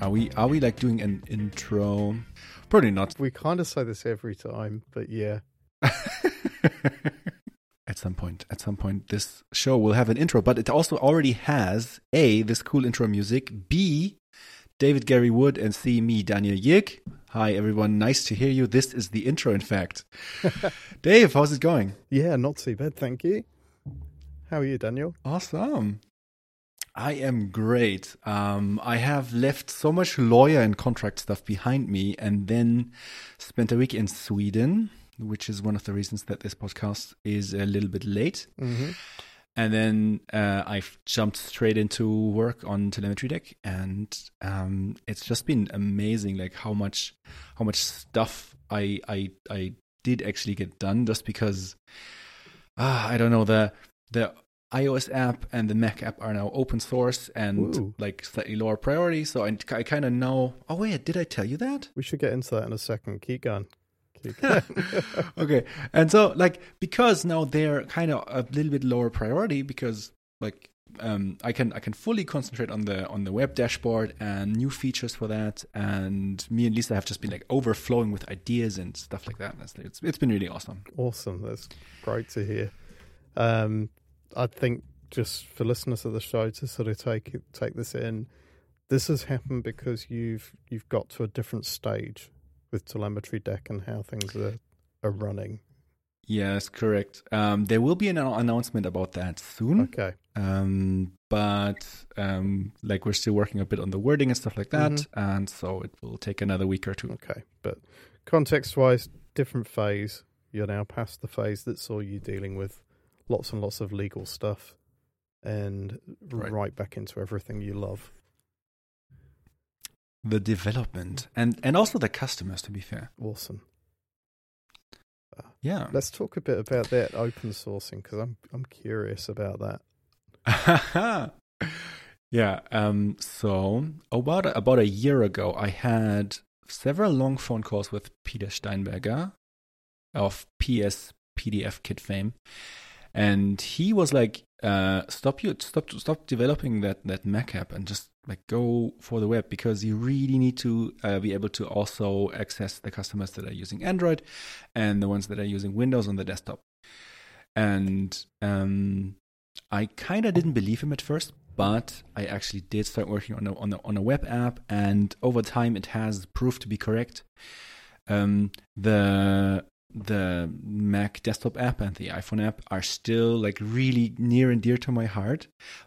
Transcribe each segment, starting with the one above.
Are we are we like doing an intro? Probably not. We kind of say this every time, but yeah. at some point, at some point, this show will have an intro, but it also already has a this cool intro music. B David Gary Wood and C me Daniel Jilg. Hi everyone, nice to hear you. This is the intro, in fact. Dave, how's it going? Yeah, not too bad, thank you. How are you, Daniel? Awesome. I am great. Um, I have left so much lawyer and contract stuff behind me and then spent a week in Sweden, which is one of the reasons that this podcast is a little bit late. Mm-hmm. And then uh, I've jumped straight into work on Telemetry Deck, and um, it's just been amazing, like how much how much stuff I I I did actually get done, just because uh, I don't know the the iOS app and the Mac app are now open source and Ooh. like slightly lower priority. So I, I kind of know. Oh wait, did I tell you that? We should get into that in a second. Keep going. Keep going. okay, and so like because now they're kind of a little bit lower priority because like um, I can I can fully concentrate on the on the web dashboard and new features for that. And me and Lisa have just been like overflowing with ideas and stuff like that. It's it's, it's been really awesome. awesome. That's great to hear. Um, I think just for listeners of the show to sort of take take this in, this has happened because you've you've got to a different stage with telemetry deck and how things are are running. Yes, correct. Um, there will be an announcement about that soon. Okay. Um, but um, like we're still working a bit on the wording and stuff like that, Mhm. and so it will take another week or two. Okay, but context wise, different phase. You're now past the phase that saw you dealing with lots and lots of legal stuff and Right. right, back into everything you love. The development and and also the customers, to be fair. Awesome. Yeah. Let's talk a bit about that open sourcing because I'm I'm curious about that. yeah. Um. So about about a year ago, I had several long phone calls with Peter Steinberger of PS PDF Kit fame, and he was like, uh, "Stop you, stop, stop developing that that Mac app and just like go for the web because you really need to uh, be able to also access the customers that are using Android and the ones that are using Windows on the desktop." And um, I kind of didn't believe him at first, but I actually did start working on a, on a, on a web app, and over time it has proved to be correct. Um, the the Mac desktop app and the iPhone app are still like really near and dear to my heart,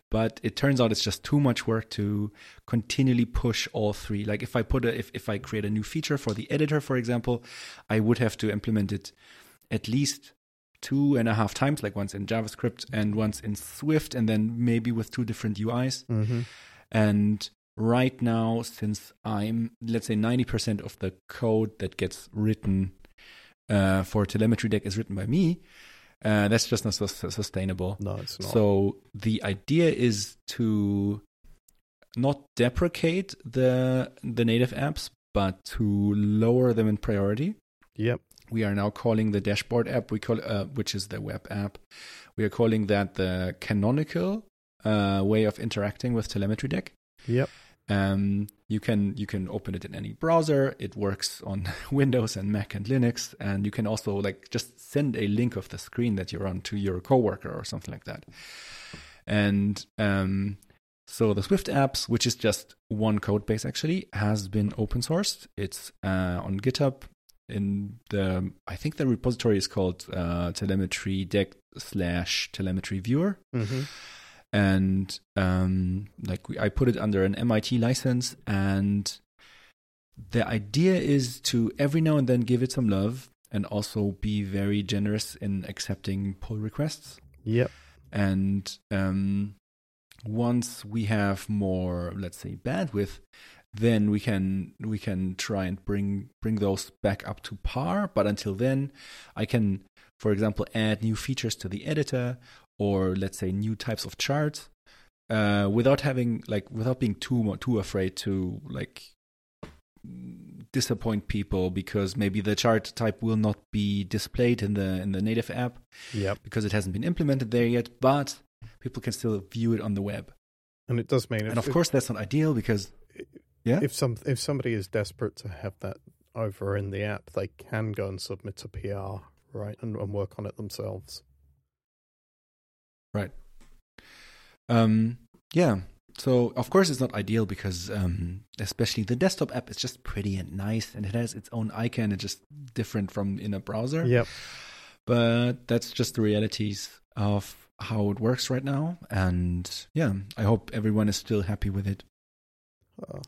but it turns out it's just too much work to continually push all three. Like if I put a if if I create a new feature for the editor, for example, I would have to implement it at least two and a half times, like once in JavaScript and once in Swift, and then maybe with two different UIs. Mm-hmm. And right now, since I'm, let's say, 90% of the code that gets written uh, for telemetry deck is written by me, uh, that's just not sus- sustainable. No, it's not. So the idea is to not deprecate the the native apps, but to lower them in priority yep. we are now calling the dashboard app we call uh, which is the web app we are calling that the canonical uh, way of interacting with telemetry deck Yep. Um, you can you can open it in any browser it works on windows and mac and linux and you can also like just send a link of the screen that you're on to your coworker or something like that and um, so the Swift apps, which is just one code base actually, has been open sourced. It's uh, on GitHub. In the, I think the repository is called uh, telemetry deck slash telemetry viewer, Mm-hmm. And um, like we, I put it under an MIT license, and the idea is to every now and then give it some love, and also be very generous in accepting pull requests Yep. and um, once we have more let's say bandwidth then we can we can try and bring bring those back up to par but until then i can for example add new features to the editor or let's say new types of charts uh, without having like without being too too afraid to like disappoint people because maybe the chart type will not be displayed in the in the native app Yep. because it hasn't been implemented there yet, but people can still view it on the web. And it does mean, And if, of course, that's not ideal because Yeah. If some if somebody is desperate to have that over in the app, they can go and submit a PR, right, and, and work on it themselves. Right. Um, yeah. So of course it's not ideal because um, especially the desktop app is just pretty and nice and it has its own icon. It's just different from in a browser. Yep. But that's just the realities of how it works right now. And yeah, I hope everyone is still happy with it. Uh,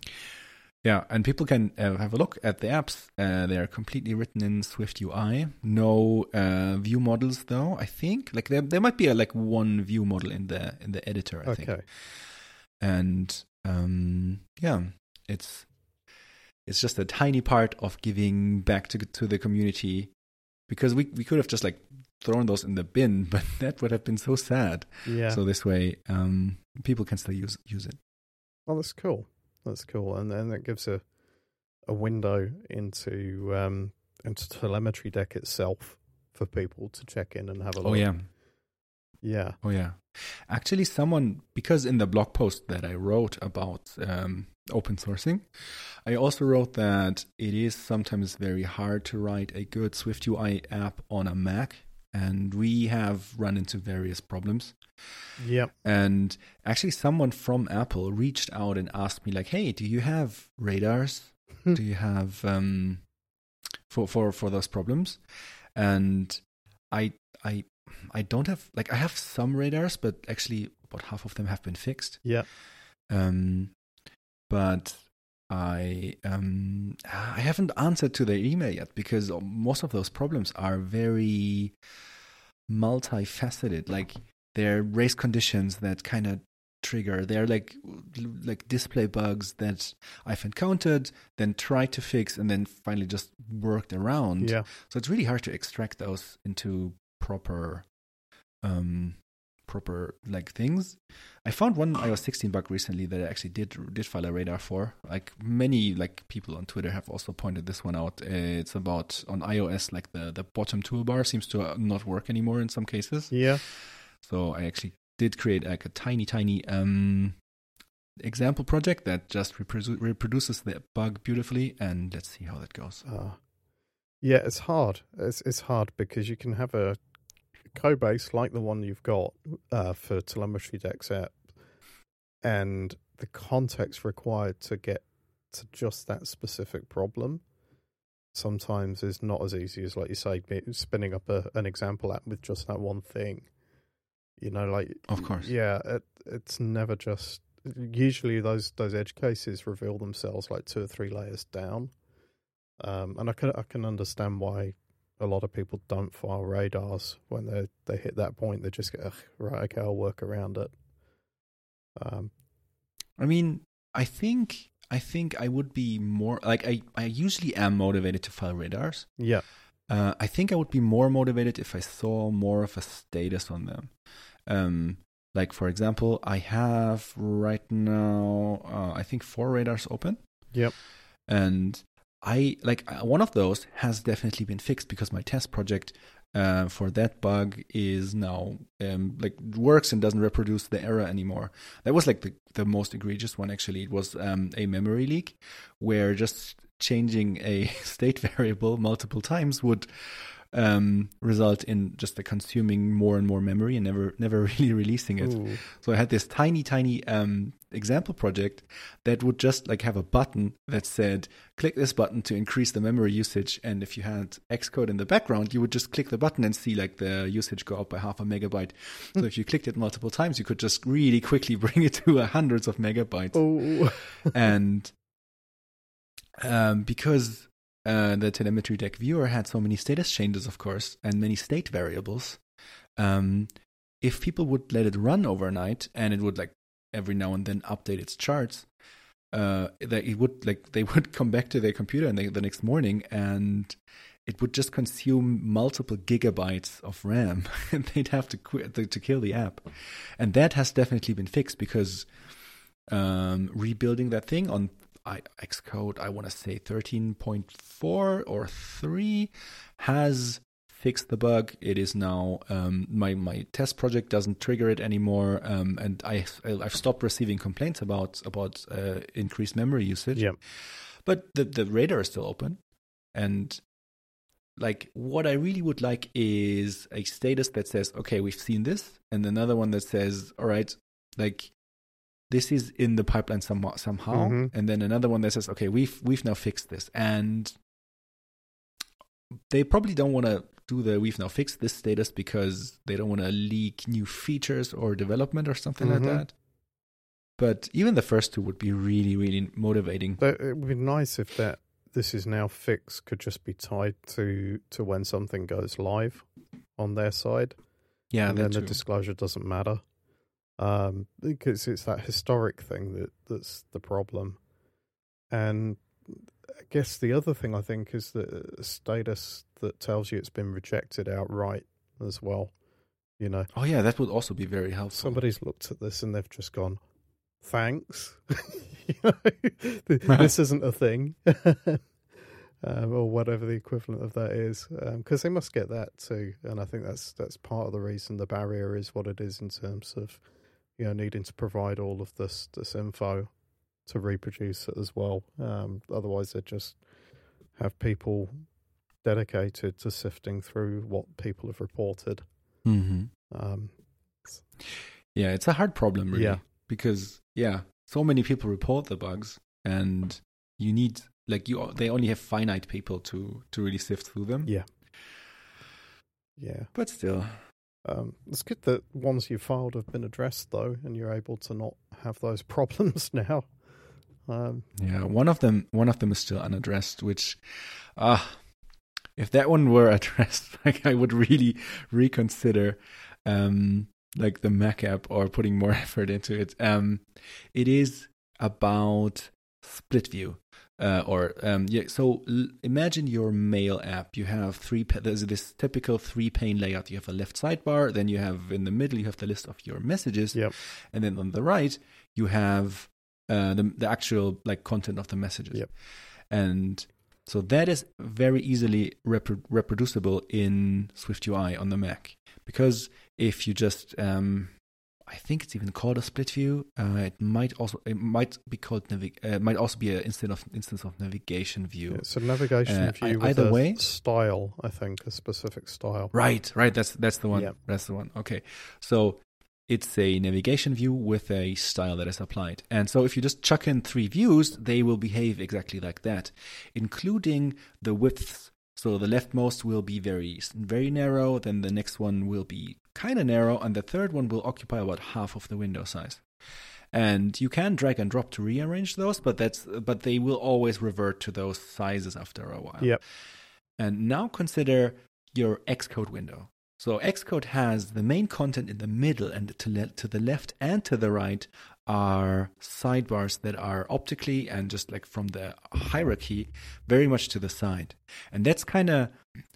Yeah, and people can uh, have a look at the apps. Uh, they are completely written in Swift UI. No uh, view models, though. I think like there there might be a like one view model in the in the editor. I think. okay. and um, yeah, it's it's just a tiny part of giving back to to the community because we we could have just like thrown those in the bin, but that would have been so sad. Yeah. So this way, um, people can still use use it. Oh, that's cool. That's cool, and then that gives a a window into um into telemetry deck itself for people to check in and have a look. Oh yeah, yeah, oh yeah. Actually, someone because in the blog post that I wrote about um, open sourcing, I also wrote that it is sometimes very hard to write a good Swift UI app on a Mac, and we have run into various problems. yeah. And actually, someone from Apple reached out and asked me, like, "Hey, do you have radars? do you have um, for for for those problems?" And I I I don't have like I have some radars, but actually, about half of them have been fixed. Yeah. Um, but I um I haven't answered to their email yet because most of those problems are very multifaceted. Like they're race conditions that kind of trigger. They're like like display bugs that I've encountered, then tried to fix, and then finally just worked around. Yeah. So it's really hard to extract those into proper um proper like things. I found one iOS 16 bug recently that I actually did did file a radar for. Like many like people on Twitter have also pointed this one out. It's about on iOS like the the bottom toolbar seems to not work anymore in some cases. Yeah. So I actually did create like a tiny tiny um example project that just reprodu- reproduces the bug beautifully and let's see how that goes. Uh, yeah, it's hard. It's it's hard because you can have a code base like the one you've got uh, for telemetry decks app, and the context required to get to just that specific problem sometimes is not as easy as, like you say, spinning up a, an example app with just that one thing. You know, like Of course. yeah, it, it's never just. Usually, those those edge cases reveal themselves like two or three layers down, um, and I can I can understand why a lot of people don't file radars when they they hit that point. They just go, right, okay, I'll work around it. Um, I mean, I think I think I would be more like I I usually am motivated to file radars. yeah, Uh, I think I would be more motivated if I saw more of a status on them. Um, like for example, I have right now uh, I think four radars open. Yep. And I like uh, one of those has definitely been fixed because my test project uh, for that bug is now um, like works and doesn't reproduce the error anymore. That was like the the most egregious one actually. It was um, a memory leak where just changing a state variable multiple times would um, result in just the consuming more and more memory and never never really releasing it. Ooh. So I had this tiny, tiny um, example project that would just like have a button that said, click this button to increase the memory usage. And if you had Xcode in the background, you would just click the button and see like the usage go up by half a megabyte. so if you clicked it multiple times, you could just really quickly bring it to hundreds of megabytes. Oh, and um, because uh, the telemetry deck viewer had so many status changes, of course, and many state variables, um, if people would let it run overnight and it would like every now and then update its charts, uh, that it would like they would come back to their computer and they, the next morning and it would just consume multiple gigabytes of RAM and they'd have to quit to, to kill the app. And that has definitely been fixed because um, rebuilding that thing on I, Xcode, I want to say 13.4 or 3 has fixed the bug. It is now um, my my test project doesn't trigger it anymore, um, and I I've stopped receiving complaints about about uh, increased memory usage. Yeah. But the the radar is still open, and like what I really would like is a status that says, okay, we've seen this, and another one that says, all right, like this is in the pipeline some, somehow, Mhm. and then another one that says, okay, we've we've now fixed this, and they probably don't want to do the we've now fixed this status because they don't want to leak new features or development or something Mhm. like that. But even the first two would be really, really motivating. But it would be nice if that this is now fixed could just be tied to to when something goes live on their side, Yeah, and then the disclosure doesn't matter. Um, because it's that historic thing that that's the problem. And I guess the other thing I think is the status that tells you it's been rejected outright as well. You know, oh yeah, that would also be very helpful. somebody's looked at this and they've just gone, "Thanks." you know, this isn't a thing, um, or whatever the equivalent of that is, because they must get that too. And I think that's that's part of the reason the barrier is what it is in terms of you know needing to provide all of this this info to reproduce it as well. Um, otherwise, they just have people dedicated to sifting through what people have reported. hmm Um, Yeah, it's a hard problem, really. Yeah. Because yeah, so many people report the bugs, and you need like you. They only have finite people to to really sift through them. Yeah. yeah. But still, Um, it's good that ones you filed have been addressed, though, and you're able to not have those problems now. Um, yeah, one of them one of them is still unaddressed. Which, ah, if that one were addressed, like I would really reconsider, um, like the Mac app or putting more effort into it. Um, it is about split view. Uh, or um, yeah, so l- imagine your mail app. You have three. Pa- there's this typical three-pane layout. You have a left sidebar, then you have in the middle you have the list of your messages, Yep. and then on the right you have uh, the the actual like content of the messages. Yep. And so that is very easily repro- reproducible in Swift UI on the Mac because if you just um, I think it's even called a split view. Uh, it might also it might be called navig- uh, might also be an instance of instance of navigation view. it's a navigation Uh, view I- with either a way- style, I think, a specific style. Right, right. That's that's the one. Yeah. That's the one. Okay, so it's a navigation view with a style that is applied, and so if you just chuck in three views, they will behave exactly like that, including the widths. So the leftmost will be very very narrow, then the next one will be kind of narrow, and the third one will occupy about half of the window size. And you can drag and drop to rearrange those, but that's but they will always revert to those sizes after a while. Yep. And now consider your Xcode window. So Xcode has the main content in the middle, and to, le- to the left and to the right are sidebars that are optically and just like from the hierarchy very much to the side. And that's kind of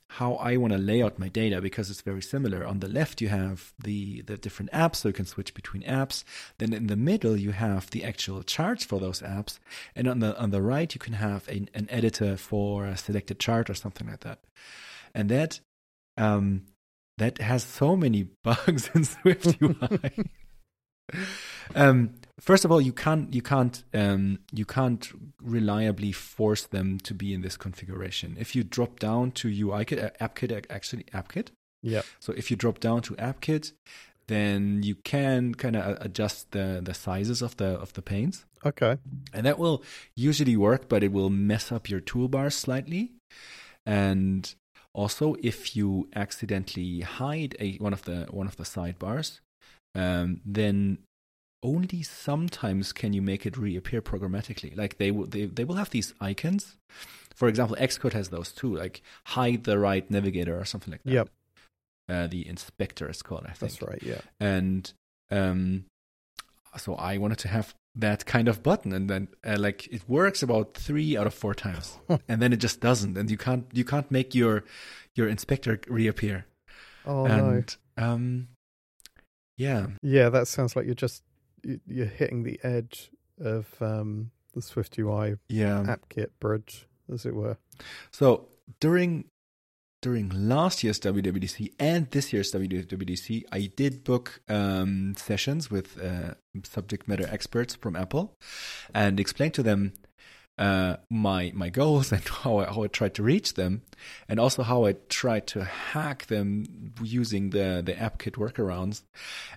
how I want to lay out my data because it's very similar. On the left, you have the the different apps, so you can switch between apps. Then in the middle, you have the actual charts for those apps, and on the on the right, you can have an, an editor for a selected chart or something like that. And that um, that has so many bugs in Swift UI. um, first of all, you can't you can't um, you can't reliably force them to be in this configuration. If you drop down to UIKit, uh, AppKit actually AppKit. Yeah. So if you drop down to AppKit, then you can kind of adjust the the sizes of the of the panes, Okay. and that will usually work, but it will mess up your toolbar slightly. And also, if you accidentally hide a one of the one of the sidebars, um, then only sometimes can you make it reappear programmatically. Like they will they, they will have these icons. For example, Xcode has those too, like hide the right navigator or something like that. Yep. Uh, the inspector is called, I think That's right. Yeah. and um so i wanted to have that kind of button and then uh, like it works about three out of four times and then it just doesn't and you can't you can't make your your inspector reappear Oh no. um yeah Yeah, that sounds like you're just you- you're hitting the edge of um, the Swift UI yeah AppKit bridge, as it were. so during during last year's WWDC and this year's WWDC, I did book um, sessions with uh, subject matter experts from Apple and explain to them uh, my my goals and how I, how I tried to reach them, and also how I tried to hack them using the the AppKit workarounds,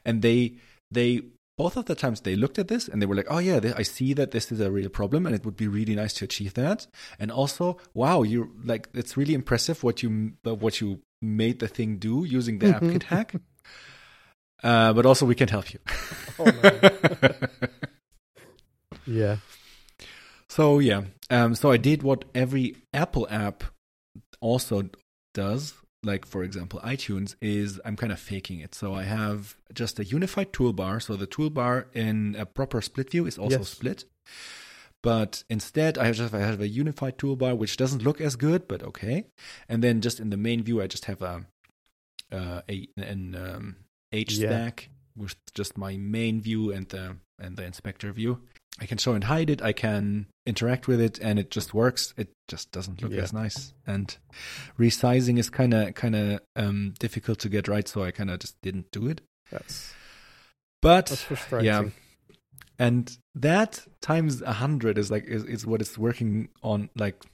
and they they both of the times they looked at this and they were like, "Oh yeah, I see that this is a real problem, and it would be really nice to achieve that." And also, wow, you like it's really impressive what you what you made the thing do using the AppKit hack. Uh, but also, we can help you. Oh, yeah. So yeah, um, so I did what every Apple app also does. Like for example, iTunes is I'm kind of faking it. So I have just a unified toolbar. So the toolbar in a proper split view is also Yes. split. But instead, I have just I have a unified toolbar which doesn't look as good, but okay. And then just in the main view, I just have a uh, a an um, H Yeah. stack with just my main view and the and the inspector view. I can show and hide it. I can interact with it, and it just works. It just doesn't look Yeah. as nice. And resizing is kind of kind of um, difficult to get right, so I kind of just didn't do it. That's But that's frustrating. yeah, and that times a hundred is like is, is what it's working on. Like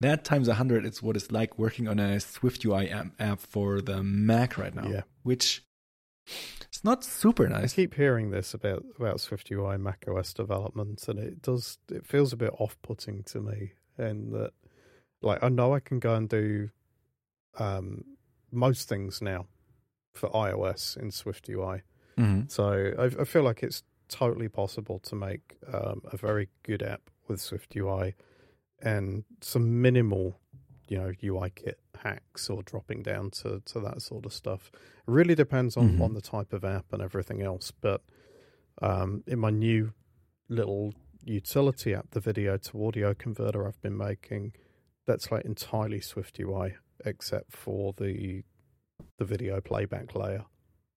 that times a hundred is what it's like working on a Swift UI app, app for the Mac right now. Yeah. which it's not super nice. I keep hearing this about about Swift UI Mac OS development, and it does it feels a bit off putting to me. And that, like, I know I can go and do um, most things now for iOS in Swift UI, Mhm. so I, I feel like it's totally possible to make um, a very good app with Swift UI and some minimal, you know, UI kit hacks or dropping down to, to that sort of stuff. It really depends on, Mhm. on the type of app and everything else. But um, in my new little utility app, the video to audio converter I've been making, that's like entirely Swift UI except for the the video playback layer,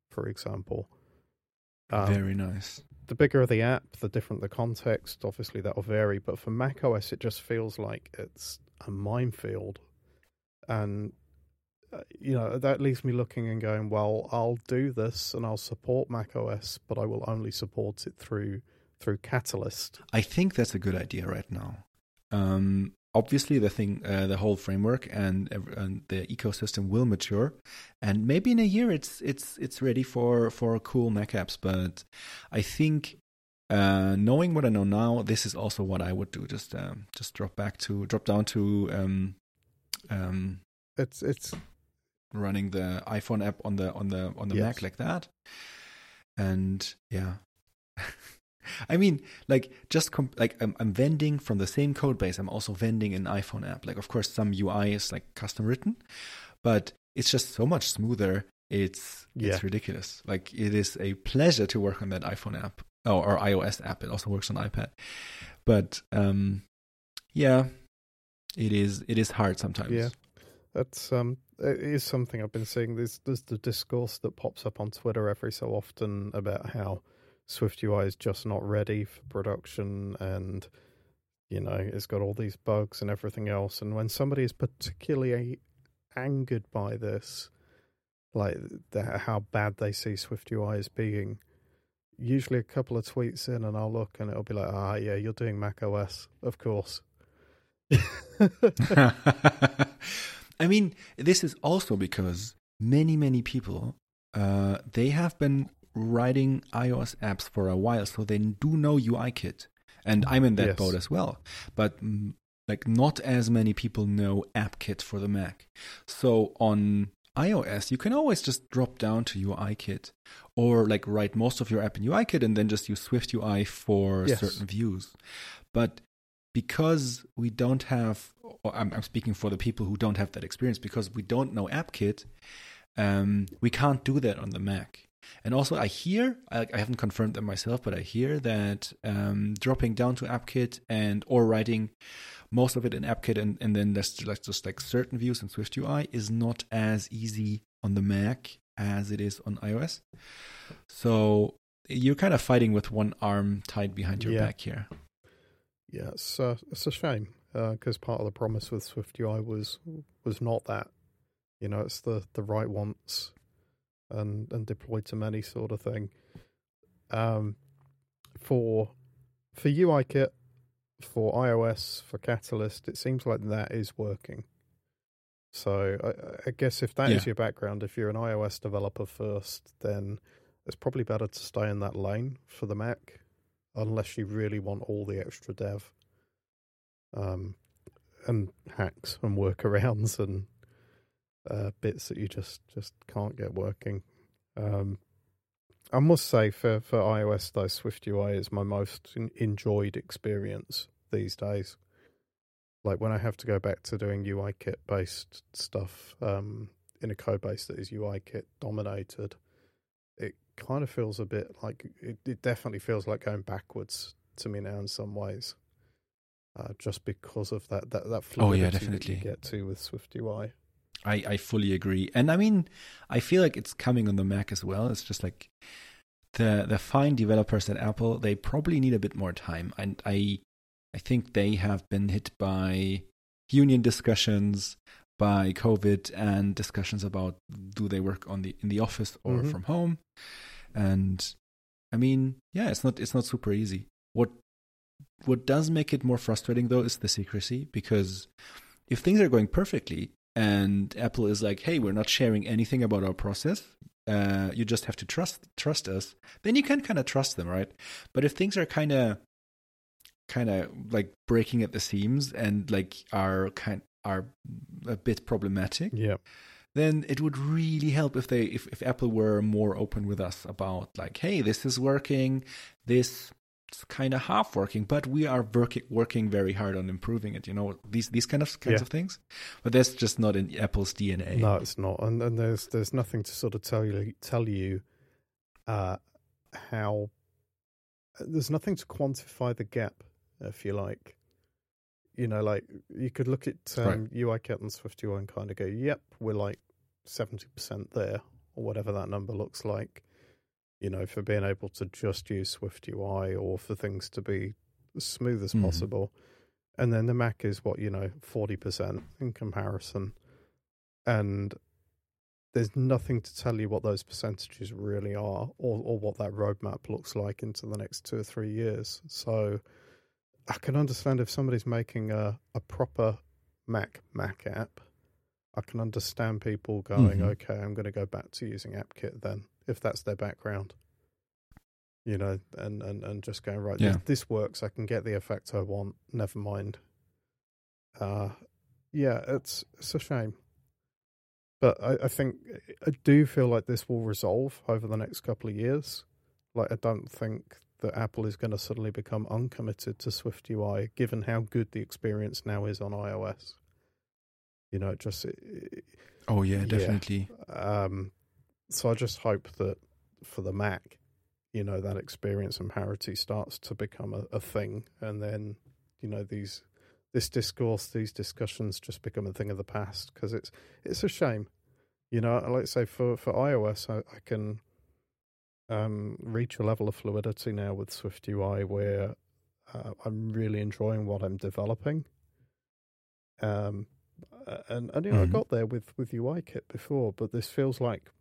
for example. Um, Very nice. the bigger the app, the different the context. Obviously, that'll vary. But for Mac OS, it just feels like it's a minefield, and uh, you know that leaves me looking and going, "Well, I'll do this and I'll support Mac OS, but I will only support it through through Catalyst." I think that's a good idea right now. Um, obviously, the thing, uh, the whole framework and, and the ecosystem will mature, and maybe in a year it's it's it's ready for for cool Mac apps. But I think, uh, knowing what I know now, this is also what I would do. Just um, just drop back to drop down to um, um, It's it's running the iPhone app on the on the on the Yes. Mac like that. And yeah. I mean, like just comp- like I'm, I'm vending from the same code base. I'm also vending an iPhone app. Like, of course, some UI is like custom written, but it's just so much smoother. It's Yeah. it's ridiculous. Like, it is a pleasure to work on that iPhone app or, or iOS app. It also works on iPad, but um, yeah, it is it is hard sometimes. Yeah. That's um, it is something I've been seeing. There's there's the discourse that pops up on Twitter every so often about how Swift UI is just not ready for production, and you know it's got all these bugs and everything else. And when somebody is particularly angered by this, like the, how bad they see Swift UI as being, usually a couple of tweets in, and I'll look and it'll be like, ah, yeah, you're doing Mac OS, of course. I mean, this is also because many, many people uh, they have been writing iOS apps for a while, so they do know UIKit, and I'm in that Yes. boat as well. But mm, like, not as many people know AppKit for the Mac. So on iOS, you can always just drop down to UIKit, or like write most of your app in UIKit and then just use Swift UI for Yes. certain views. But because we don't have, or I'm, I'm speaking for the people who don't have that experience, because we don't know AppKit, um, we can't do that on the Mac. And also, I hear, I, I haven't confirmed that myself, but I hear that um, dropping down to AppKit and or writing most of it in AppKit and, and then there's like just like certain views in Swift UI is not as easy on the Mac as it is on iOS. So you're kind of fighting with one arm tied behind your Yeah. back here. Yeah, it's uh, it's a shame because part of the promise with Swift UI was was not that You know, it's the the write once and and deploy to many sort of thing. Um, for for UIKit, for iOS, for Catalyst, it seems like that is working. So I, I guess if that is Yeah. your background, if you're an iOS developer first, then it's probably better to stay in that lane for the Mac, unless you really want all the extra dev, um, and hacks and workarounds and uh, bits that you just just can't get working. Um, I must say, for for iOS though, Swift UI is my most en- enjoyed experience these days. Like when I have to go back to doing UI kit based stuff um, in a code base that is UI kit dominated, kind of feels a bit like it, it definitely feels like going backwards to me now in some ways. Uh, just because of that that that Oh, fluidity yeah, that you definitely. get to with Swift UI. I, I fully agree. And I mean, I feel like it's coming on the Mac as well. It's just like the the fine developers at Apple, they probably need a bit more time. And I I think they have been hit by union discussions, by COVID and discussions about do they work on the in the office or Mhm. from home. And I mean, yeah, it's not it's not super easy. What what does make it more frustrating though is the secrecy because if things are going perfectly and Apple is like, "Hey, we're not sharing anything about our process. Uh, you just have to trust trust us." Then you can kind of trust them, right? But if things are kind of kind of like breaking at the seams and like are kind are a bit problematic, Yeah, then it would really help if they if, if Apple were more open with us about like, hey, this is working, this is kind of half working, but we are working working very hard on improving it. You know these these kind of kinds Yeah. of things, but that's just not in Apple's DNA. No, it's not, and and there's there's nothing to sort of tell you tell you uh, how there's nothing to quantify the gap, if you like. You know, like you could look at um, UIKit and Swift UI and kind of go, "Yep, we're like seventy percent there," or whatever that number looks like. You know, for being able to just use Swift UI or for things to be as smooth as Mhm. possible. And then the Mac is what you know, forty percent in comparison and there's nothing to tell you what those percentages really are or, or what that roadmap looks like into the next two or three years. So I can understand if somebody's making a, a proper Mac Mac app, I can understand people going, Mhm. okay, I'm going to go back to using AppKit then, if that's their background. You know, and, and, and just going, right, Yeah. this, this works. I can get the effect I want. Never mind. Uh, yeah, it's it's a shame. But I, I think I do feel like this will resolve over the next couple of years. Like I don't think that Apple is going to suddenly become uncommitted to Swift UI, given how good the experience now is on iOS. You know, it just it, Oh yeah, Yeah. definitely. um, so I just hope that for the Mac, you know, that experience and parity starts to become a, a thing, and then you know these this discourse, these discussions just become a thing of the past because it's it's a shame. You know, like I say for for iOS, I, I can um, reach a level of fluidity now with Swift UI where uh, I'm really enjoying what I'm developing. Um, and and you know, I Mhm. got there with with UIKit before, but this feels like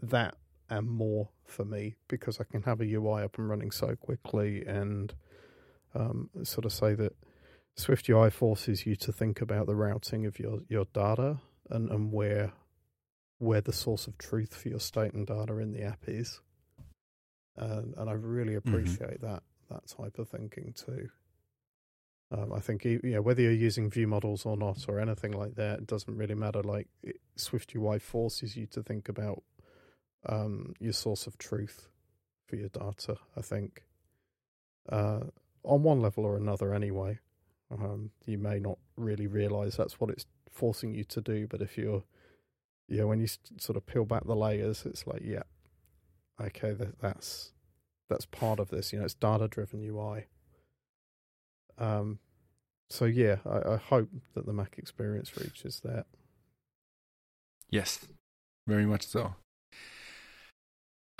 that and more for me because I can have a UI up and running so quickly and um, sort of say that Swift UI forces you to think about the routing of your, your data and, and where where the source of truth for your state and data in the app is. And and I really appreciate that that type of thinking too. Um, I think you know whether you're using view models or not or anything like that, it doesn't really matter. Like it, Swift UI forces you to think about um, your source of truth for your data. I think uh, on one level or another, anyway. Um, you may not really realize that's what it's forcing you to do, but if you're, yeah, when you sort of peel back the layers, it's like, yeah, okay, that, that's that's part of this. You know, it's data driven UI. Um, so yeah, I, I hope that the Mac experience reaches that. Yes, very much so.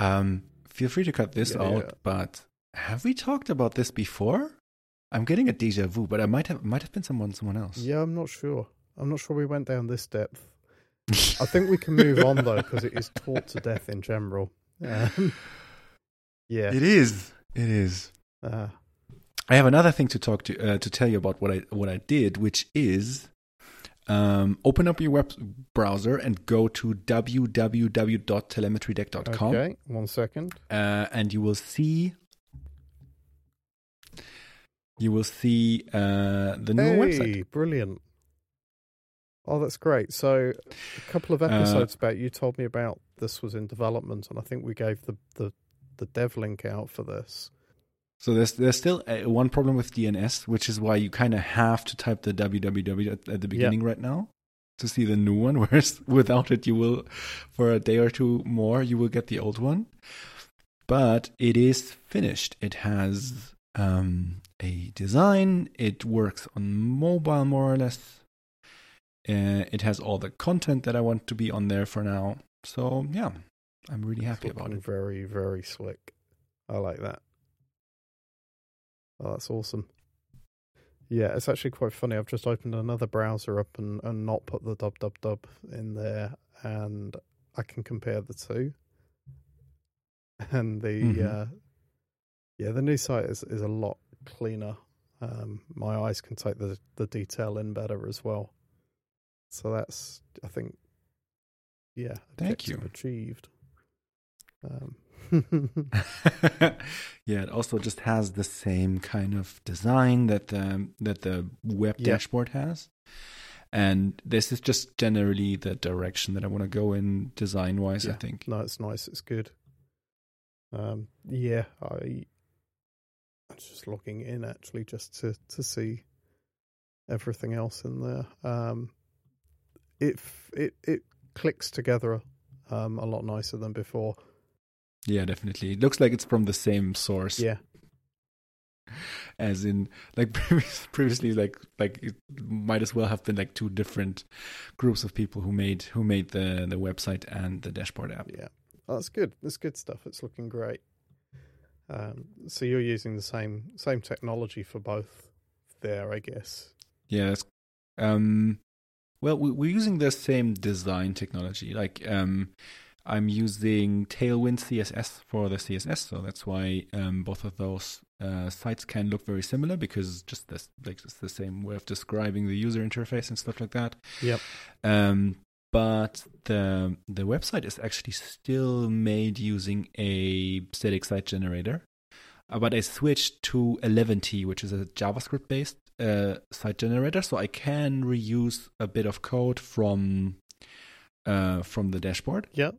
Um, feel free to cut this Yeah, out, yeah. but have we talked about this before? I'm getting a deja vu, but I might have might have been someone someone else. Yeah, I'm not sure. I'm not sure we went down this depth. I think we can move on though because it is taught to death in general. Um, yeah, It is. It is. uh, I have another thing to talk to uh, to tell you about what I what I did, which is um, open up your web browser and go to www.telemetrydeck.com, okay. One second. uh, and you will see you will see uh, the new hey, website. brilliant. Oh, that's great. So, a couple of Uh, episodes back, you told me about this was in development, and I think we gave the the, the dev link out for this. So there's there's still uh one problem with DNS, which is why you kind of have to type the www at, at the beginning right now to see the new one. Whereas without it, you will, for a day or two more, you will get the old one. But it is finished. It has um, a design. It works on mobile more or less. Uh, it has all the content that I want to be on there for now. So yeah, I'm really happy about it. Very, very slick. I like that. Oh, that's awesome. Yeah, it's actually quite funny. I've just opened another browser up and, and not put the dub dub dub in there, and I can compare the two. And the Mhm. uh, yeah, the new site is is a lot cleaner. Um, my eyes can take the the detail in better as well. So that's I think yeah, Thank you. achieved. Um, yeah, it also just has the same kind of design that the that the web Yeah. dashboard has. And this is just generally the direction that I want to go in design wise, I think. No, it's nice. It's good. Um, yeah, I. I'm just logging in actually just to to see everything else in there. Um, it it it clicks together um a lot nicer than before. Yeah, definitely. It looks like it's from the same source Yeah, as in like previously like like it might as well have been like two different groups of people who made who made the the website and the dashboard app. yeah. Oh, that's good. That's good stuff. It's looking great. Um, so you're using the same same technology for both there, I guess. Yeah, that's, um, well, we, we're using the same design technology. Like, um, I'm using Tailwind CSS for the CSS, so that's why um, both of those uh, sites can look very similar because just this, like, it's the same way of describing the user interface and stuff like that. Yep. Um, but the the website is actually still made using a static site generator. Uh, but I switched to Eleventy, which is a JavaScript based uh, site generator, so I can reuse a bit of code from uh, from the dashboard. Yeah.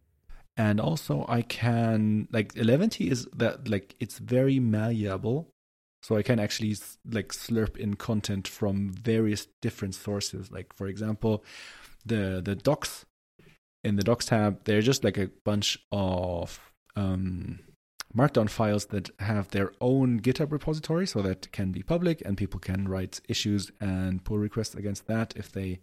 And also, I can like Eleventy is that like it's very malleable, so I can actually like slurp in content from various different sources. Like for example, the the docs in the docs tab, they're just like a bunch of um, markdown files that have their own GitHub repository, so that can be public and people can write issues and pull requests against that if they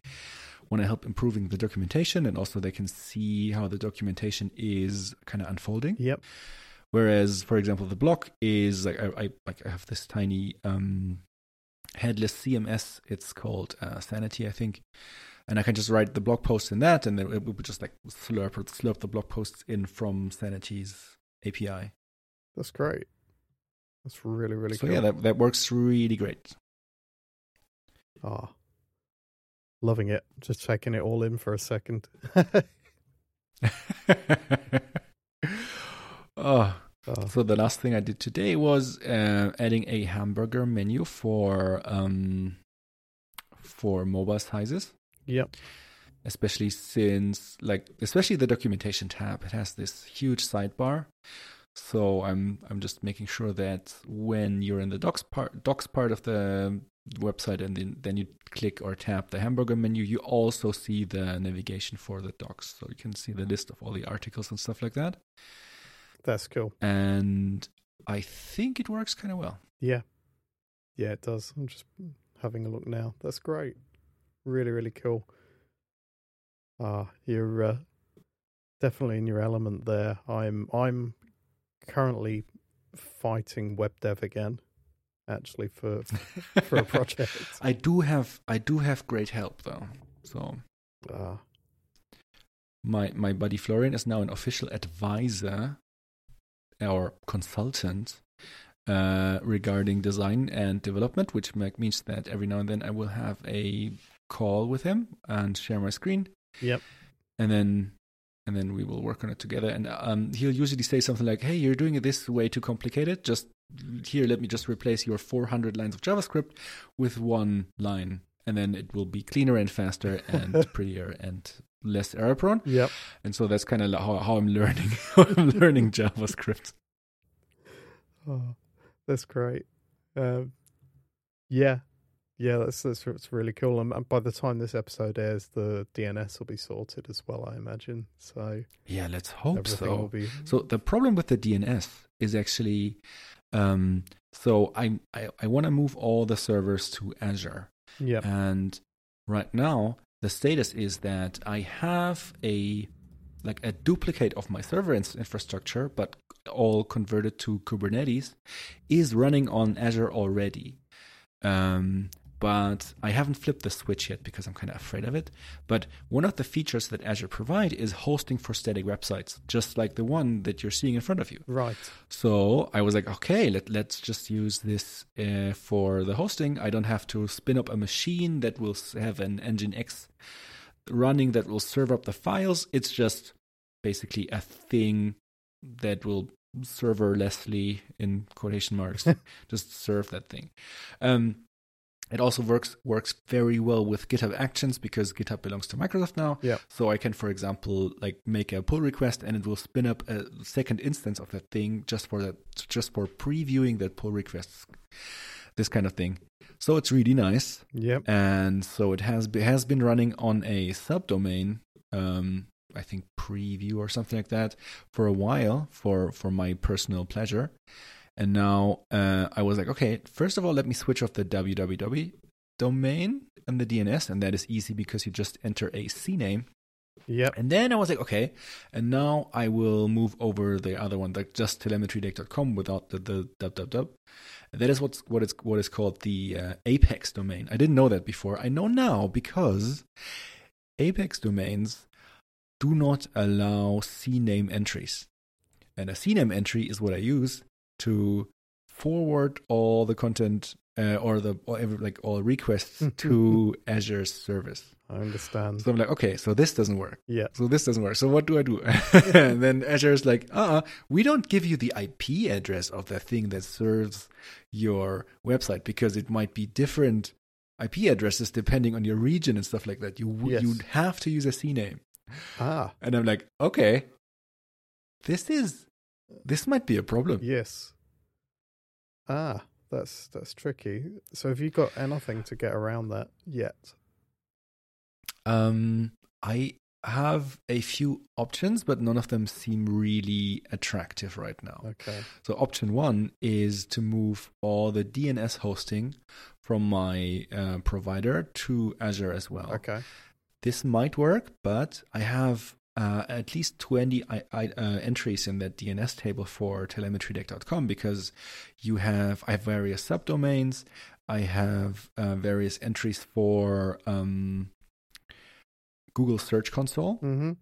want to help improving the documentation, and also they can see how the documentation is kind of unfolding. Yep. Whereas, for example, the block is like I, I like I have this tiny um, headless CMS. It's called uh, Sanity, I think, and I can just write the blog post in that, and then it would just like slurp slurp the blog posts in from Sanity's API. That's great. That's really really so cool. yeah, that that works really great. Ah, loving it. Just checking it all in for a second. oh, So the last thing I did today was uh, adding a hamburger menu for um, for mobile sizes, yep. especially since like especially the documentation tab. It has this huge sidebar. So I'm I'm just making sure that when you're in the docs part docs part of the website and then, then you click or tap the hamburger menu, you also see the navigation for the docs. So you can see the list of all the articles and stuff like that. That's cool. And I think it works kind of well. Yeah. Yeah, it does. I'm just having a look now. That's great. Really, really cool. Ah, you're uh, definitely in your element there. I'm I'm currently fighting web dev again, actually for for a project. I do have I do have great help though. So Ah, my my buddy Florian is now an official advisor or consultant uh, regarding design and development, which means that every now and then I will have a call with him and share my screen. Yep. And then and then we will work on it together. And um, he'll usually say something like, "Hey, you're doing it this way too complicated. Just here, let me just replace your 400 lines of JavaScript with one line, and then it will be cleaner and faster and prettier and less error prone." Yep. And so that's kind of how, how I'm learning how I'm learning JavaScript. Oh, that's great. Um, yeah, yeah, that's, that's that's really cool. And by the time this episode airs, the DNS will be sorted as well, I imagine. So yeah, let's hope so. be So the problem with the DNS is actually, um, so I I, I want to move all the servers to Azure, yeah. and right now the status is that I have a like a duplicate of my server infrastructure, but all converted to Kubernetes, is running on Azure already. Um, but I haven't flipped the switch yet because I'm kind of afraid of it. But one of the features that Azure provide is hosting for static websites, just like the one that you're seeing in front of you. Right. So I was like, okay, let, let's just use this uh, for the hosting. I don't have to spin up a machine that will have an Nginx running that will serve up the files. It's just basically a thing that will serverlessly, in quotation marks, just serve that thing. Um, it also works works very well with GitHub Actions because GitHub belongs to Microsoft now. Yeah. So I can, for example, like make a pull request and it will spin up a second instance of that thing just for that, just for previewing that pull requests, this kind of thing. So it's really nice, Yep. and so it has be, has been running on a subdomain, um, I think preview or something like that, for a while for for my personal pleasure. And now uh, I was like, okay, first of all, let me switch off the www domain and the DNS, and that is easy because you just enter a CNAME. Yep. And then I was like, okay, and now I will move over the other one, like just telemetrydeck.com without the the dub dub dub. That is what's what is what is called the uh, Apex domain. I didn't know that before. I know now because Apex domains do not allow CNAME entries, and a CNAME entry is what I use to forward all the content uh, or the or every, like all requests to Azure's service. I understand. So I'm like, okay, so this doesn't work. Yeah. So this doesn't work. So what do I do? and then Azure is like, uh, uh we don't give you the IP address of the thing that serves your website because it might be different IP addresses depending on your region and stuff like that. You w- Yes. you'd have to use a CNAME. Ah, And I'm like, okay, this is this might be a problem. yes. Ah, that's that's tricky. So have you got anything to get around that yet? Um, I have a few options, but none of them seem really attractive right now. Okay. So option one is to move all the DNS hosting from my uh, provider to Azure as well. Okay. This might work, but I have uh, at least 20 I, I, uh, entries in that DNS table for telemetrydeck.com because you have I have various subdomains. I have uh, various entries for um, Google Search Console. Mm-hmm.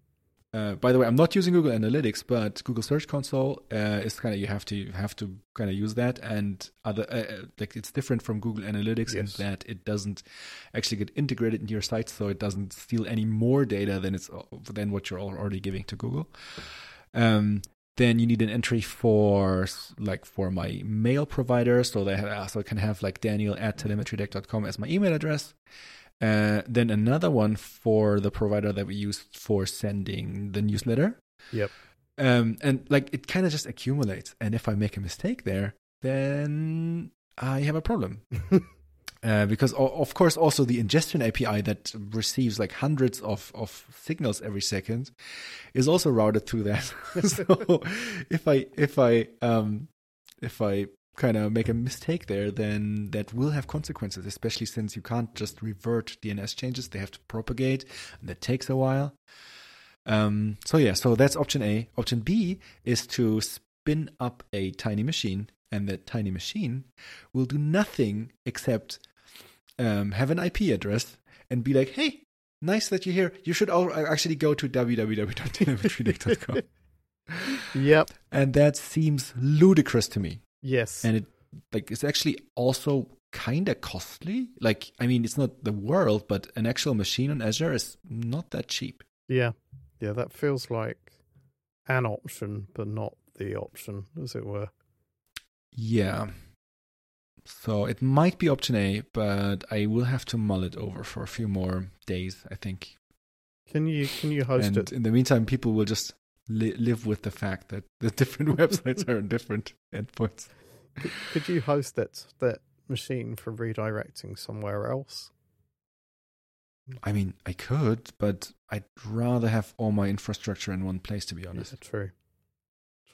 Uh, by the way, I'm not using Google Analytics, but Google Search Console uh, is kind of you have to you have to kind of use that, and other uh, uh, like it's different from Google Analytics Yes. in that it doesn't actually get integrated into your site, so it doesn't steal any more data than it's than what you're already giving to Google. Um, then you need an entry for like for my mail provider, so they have, so I can have like Daniel at telemetrydeck.com as my email address. Uh, then another one for the provider that we use for sending the newsletter. Yep. Um, and like it kind of just accumulates. And if I make a mistake there, then I have a problem. Uh, because of course also the ingestion API that receives like hundreds of, of signals every second is also routed through that. so if I if I um if I kind of make a mistake there, then that will have consequences, especially since you can't just revert DNS changes; they have to propagate, and that takes a while. Um, so yeah, so that's option A. Option B is to spin up a tiny machine, and that tiny machine will do nothing except um, have an IP address and be like, "Hey, nice that you're here. You should all actually go to www.telemetrydeck.com. Yep. and that seems ludicrous to me. Yes. And it like it's actually also kind of costly. Like I mean, it's not the world, but an actual machine on Azure is not that cheap. yeah. Yeah, that feels like an option, but not the option, as it were. Yeah. So it might be option A, but I will have to mull it over for a few more days, I think. Can you can you host and it? in the meantime, people will just li- live with the fact that the different websites are on different endpoints. Could, could you host that that machine for redirecting somewhere else? I mean, I could, but I'd rather have all my infrastructure in one place, to be honest. Yeah, true.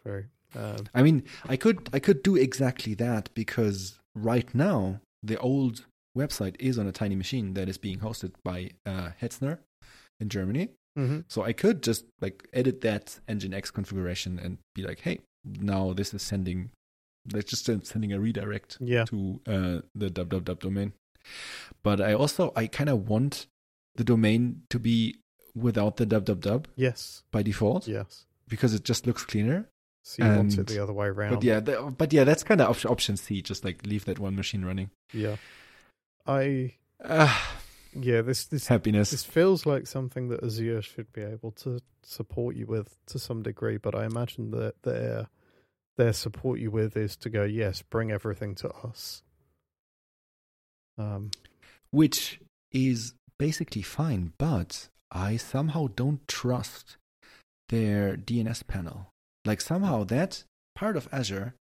True. Um, I mean, I could I could do exactly that because right now the old website is on a tiny machine that is being hosted by uh, Hetzner in Germany. Mhm. So I could just like edit that Nginx configuration and be like, hey, now this is sending, let's just sending a redirect Yeah. to uh, the www domain. But I also I kind of want the domain to be without the www Yes. by default Yes. because it just looks cleaner. So you want it the other way around. But yeah, the, but yeah, that's kind of option, option C. Just like leave that one machine running. Yeah. I Ah, yeah, this this happiness. this feels like something that Azure should be able to support you with to some degree, but I imagine that their their support you with is to go, yes, bring everything to us. Um which is basically fine, but I somehow don't trust their DNS panel. Like somehow that part of Azure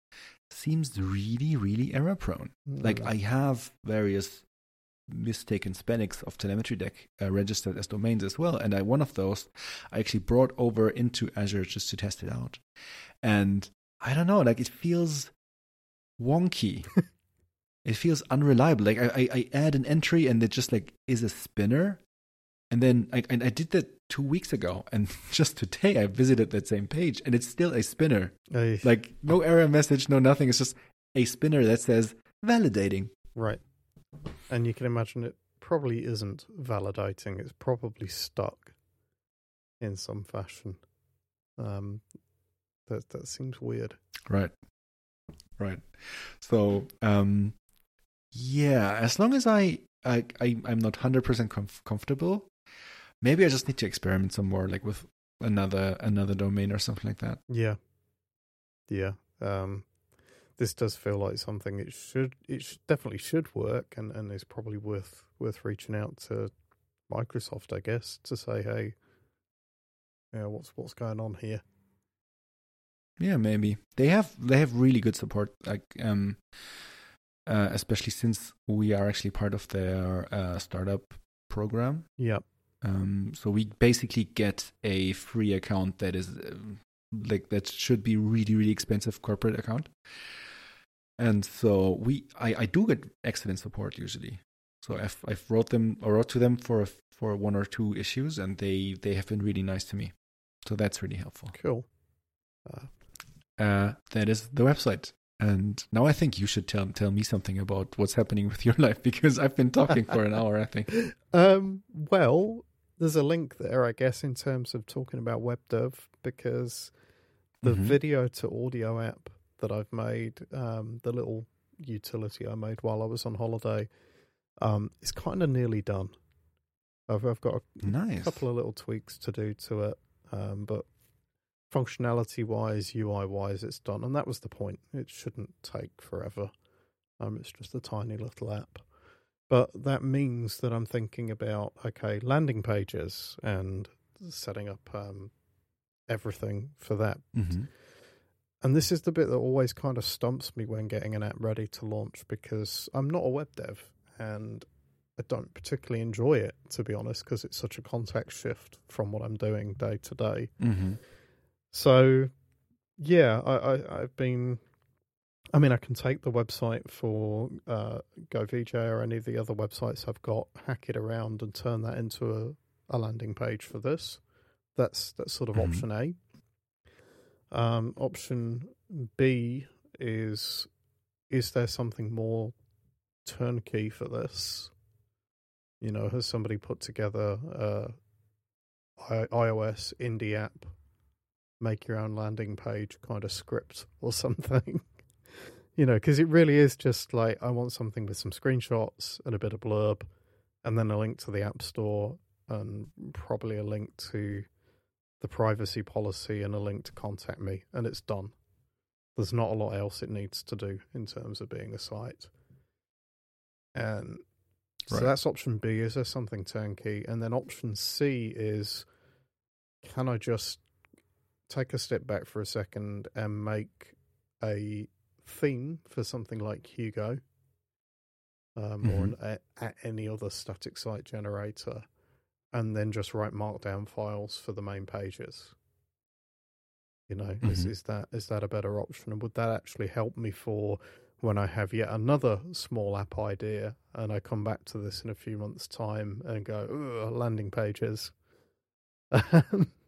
seems really, really error prone. Like mm, I have various mistaken Spanix of telemetry deck uh, registered as domains as well, and I one of those I actually brought over into Azure just to test it out, and I don't know, like it feels wonky. it feels unreliable. Like I, I, I add an entry and it just like is a spinner, and then I, I I did that two weeks ago, and just today I visited that same page, and it's still a spinner. I- Like no error message, no nothing. It's just a spinner that says validating. right. And you can imagine it probably isn't validating. It's probably stuck in some fashion. Um that that seems weird. Right. Right. So, um, yeah, as long as I, I, I I'm not hundred percent comf- comfortable, maybe I just need to experiment some more, like with another another domain or something like that. Yeah. Yeah. Um this does feel like something it should it sh- definitely should work and and is probably worth worth reaching out to Microsoft I guess to say hey yeah what's what's going on here Yeah, maybe they have they have really good support, like um, uh, especially since we are actually part of their uh, startup program. yeah Um, so we basically get a free account that is um, like that should be really really expensive corporate account. And so we, I, I do get excellent support usually. So I've I've wrote them or wrote to them for for one or two issues, and they they have been really nice to me. So that's really helpful. cool uh, Uh, that is the website. And now I think you should tell tell me something about what's happening with your life because I've been talking for an hour. I think. um well there's a link there I guess in terms of talking about web dev because the Mhm. video to audio app that I've made, um, the little utility I made while I was on holiday, um, is kind of nearly done. I've, I've got a Nice. couple of little tweaks to do to it, um, but functionality wise, UI wise, it's done. And that was the point. It shouldn't take forever. Um, it's just a tiny little app. But that means that I'm thinking about okay, landing pages and setting up um, everything for that hmm and this is the bit that always kind of stumps me when getting an app ready to launch because I'm not a web dev and I don't particularly enjoy it, to be honest, because it's such a context shift from what I'm doing day to day. hmm So, yeah, I, I, I've been. I mean, I can take the website for uh, GoVJ or any of the other websites I've got, hack it around, and turn that into a, a landing page for this. That's that's sort of Mhm. option A. Um, option B is: is there something more turnkey for this? You know, has somebody put together a iOS indie app, make your own landing page kind of script or something? you know, because it really is just like I want something with some screenshots and a bit of blurb, and then a link to the App Store and probably a link to the privacy policy and a link to contact me, and it's done. There's not a lot else it needs to do in terms of being a site. And so that's option B. Is there something turnkey? And then option C is can I just take a step back for a second and make a theme for something like Hugo um, or an, a, a, any other static site generator and then just write markdown files for the main pages? You know, is, Mhm. is that is that a better option? And would that actually help me for when I have yet another small app idea and I come back to this in a few months' time and go, landing pages.